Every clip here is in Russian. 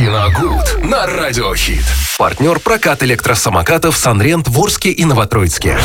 Киногуд на Радиохит. Партнер прокат электросамокатов Санрент в Орске и Новотроицке.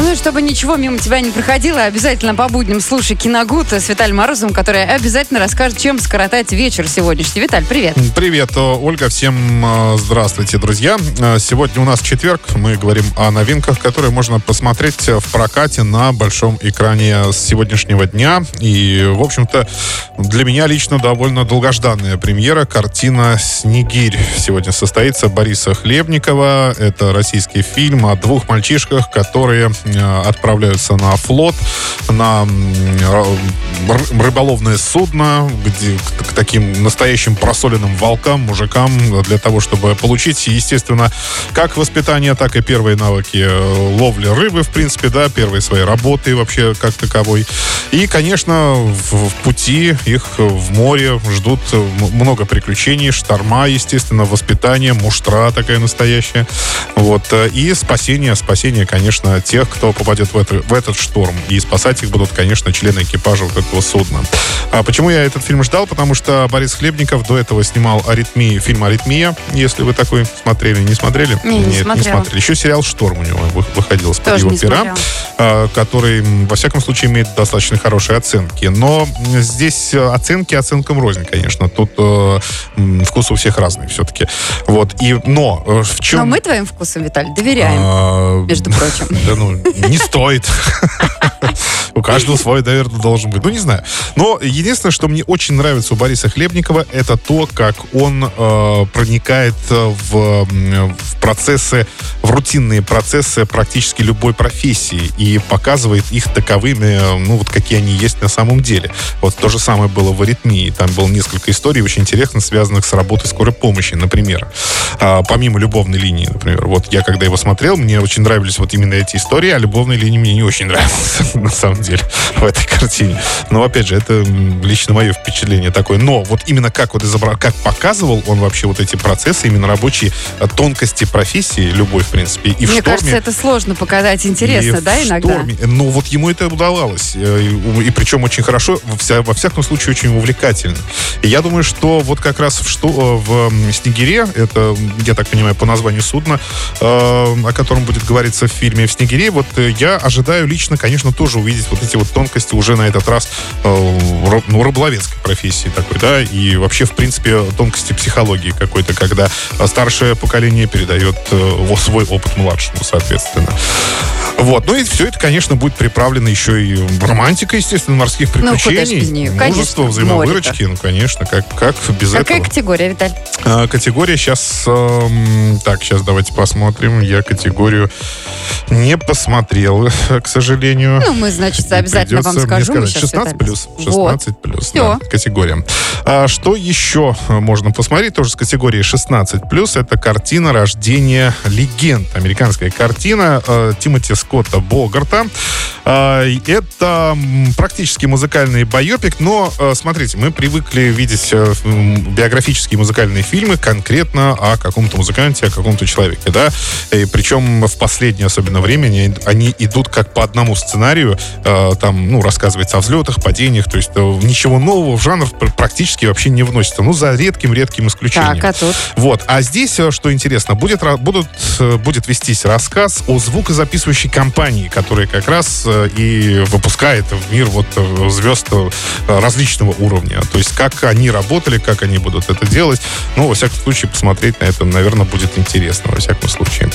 Ну и чтобы ничего мимо тебя не проходило, обязательно по будням слушай Киногуд с Виталием Морозовым, который обязательно расскажет, чем скоротать вечер сегодняшний. Виталь, привет. Привет, Ольга. Всем э, здравствуйте, друзья. Э, Сегодня у нас четверг. Мы говорим о новинках, которые можно посмотреть в прокате на большом экране с сегодняшнего дня. И, в общем-то, для меня лично довольно долгожданная премьера. Картина «Снегирь» сегодня состоится Бориса Хлебникова. Это российский фильм о двух мальчишках, которые э, отправляются на флот, на рыболовное судно, где к, таким настоящим просоленным волкам, мужикам, для того, чтобы получить, естественно, как воспитание, так и первые навыки э, ловли рыбы, в принципе, да, первые свои работы вообще как таковой. И, конечно, в, в пути их в море ждут м- много приключений, шторма, естественно, воспитание, муштра такая настоящая. Вот. э, И спасение, спасение, конечно, тех, кто попадет в, это- в этот шторм. И спасать их будут, конечно, члены экипажа вот этого судна. А почему я этот фильм ждал? Потому что Борис Хлебников до этого снимал «Аритмию», фильм «Аритмия», если вы такой смотрели, не смотрели? Не, не Нет, не смотрела. смотрели. Еще сериал «Шторм» у него вы- выходил с Тоже его не пера, смотрела. который, во всяком случае, имеет достаточно хорошие оценки. Но здесь э, оценки оценкам рознь, конечно. Тут э, вкус у всех разный все-таки. Вот. И, но э, в чем... Но мы твоим вкусом, Виталь, доверяем. А, между прочим. Да ну, не стоит. У каждого свой, наверное, должен быть. Ну, не знаю. Но единственное, что мне очень нравится у Бориса Хлебникова, это то, как он э, проникает в, в процессы, в рутинные процессы практически любой профессии и показывает их таковыми, ну, вот какие они есть на самом деле. Вот то же самое было в «Аритмии». Там было несколько историй очень интересных, связанных с работой скорой помощи, например. А, помимо любовной линии, например. Вот я, когда его смотрел, мне очень нравились вот именно эти истории, а любовная линия мне не очень нравилась, на самом деле, в этой картине. Но, опять же, это лично мое впечатление такое. Но вот именно как вот изобра... как показывал он вообще вот эти процессы, именно рабочие э, тонкости профессии, любой, в принципе, и в Мне шторме. кажется, это сложно показать интересно, И да, в иногда? шторме. Ну, вот ему это удавалось. Э, И, и причем очень хорошо, во, во всяком случае, очень увлекательно. И я думаю, что вот как раз в, что, э, в «Снегире», это, я так понимаю, по названию судна, э, о котором будет говориться в фильме «В Снегире», вот я ожидаю лично, конечно, тоже увидеть вот эти вот тонкости уже на этот раз э, ну, рыболовецкой профессии такой, да, и вообще, в принципе, тонкости психологии какой-то, когда старшее поколение передает э, во- свой опыт младшему, соответственно. Вот. Ну и все это, конечно, будет приправлено еще и романтикой, естественно, морских Ну, приключений. без нее? Множество Конечно, взаимовыручки. Ну, конечно, как, как без Какая этого. категория, Виталь? А, категория сейчас... эм, так, сейчас давайте посмотрим. Я категорию не посмотрел, к сожалению. Ну, мы, значит, обязательно вам придется мне скажем. Мы сказать. щас 16 это- плюс. Вот. 16 плюс. Всё. да, категория. А, что еще можно посмотреть? Тоже с категории 16 плюс. Это картина «Рождение легенд». Американская картина э, Тимоти Скотта Богарта. И это практически музыкальный байопик, но, э, смотрите, мы привыкли видеть э, биографические музыкальные фильмы конкретно о каком-то музыканте, о каком-то человеке, да, и причем в последнее особенно время они, идут как по одному сценарию, э, там, ну, рассказывается о взлетах, падениях, то есть э, ничего нового в жанр пр- практически вообще не вносится, ну, за редким-редким исключением. Так, а тут? Вот. А здесь, э, что интересно, будет, будут, э, будет вестись рассказ о звукозаписывающей компании, которая как раз э, и выпускает в мир вот звезд различного уровня. То есть как они работали, как они будут это делать. Ну, во всяком случае, посмотреть на это, наверное, будет интересно, во всяком случае.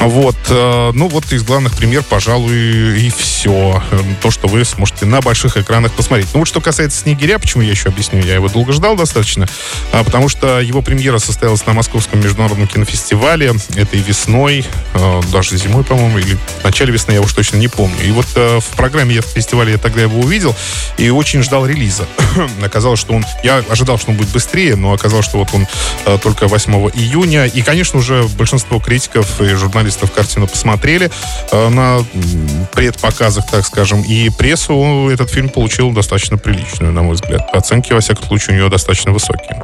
Вот. Ну, вот из главных пример, пожалуй, и все. То, что вы сможете на больших экранах посмотреть. Ну, вот что касается «Снегиря», почему я еще объясню, я его долго ждал достаточно, а, потому что его премьера состоялась на Московском международном кинофестивале этой весной, э, даже зимой, по-моему, или в начале весны, я уж точно не помню. И вот э, в программе я в фестивале я тогда его увидел и очень ждал релиза. оказалось, что он... Я ожидал, что он будет быстрее, но оказалось, что вот он э, только 8 июня. И, конечно, уже большинство критиков и журналистов картину посмотрели на предпоказах, так скажем. И прессу этот фильм получил достаточно приличную, на мой взгляд. Оценки, во всяком случае, еще у нее достаточно высокие.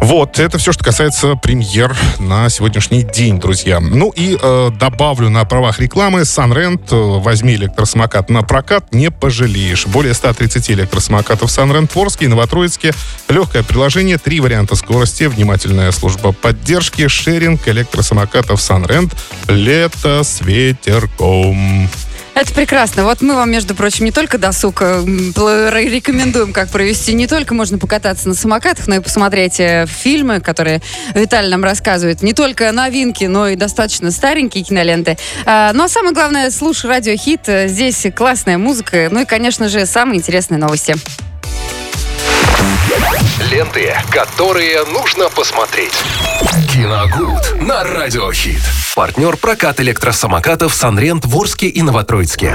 Вот, это все, что касается премьер на сегодняшний день, друзья. Ну и э, добавлю на правах рекламы, Sunrent, э, возьми электросамокат на прокат, не пожалеешь. Более 130 электросамокатов Sunrent в Орске и Новотроицке. Легкое приложение, три варианта скорости, внимательная служба поддержки, шеринг электросамокатов Sunrent, лето с ветерком. Это прекрасно. Вот мы вам, между прочим, не только досуг э, рекомендуем, как провести. Не только можно покататься на самокатах, но и посмотреть э, фильмы, которые Виталий нам рассказывает. Не только новинки, но и достаточно старенькие киноленты. А, ну а самое главное, слушай радиохит. Здесь классная музыка. Ну и, конечно же, самые интересные новости. Ленты, которые нужно посмотреть. Киногуд на радиохит. Партнер прокат электросамокатов Санрент в Орске и Новотроицке.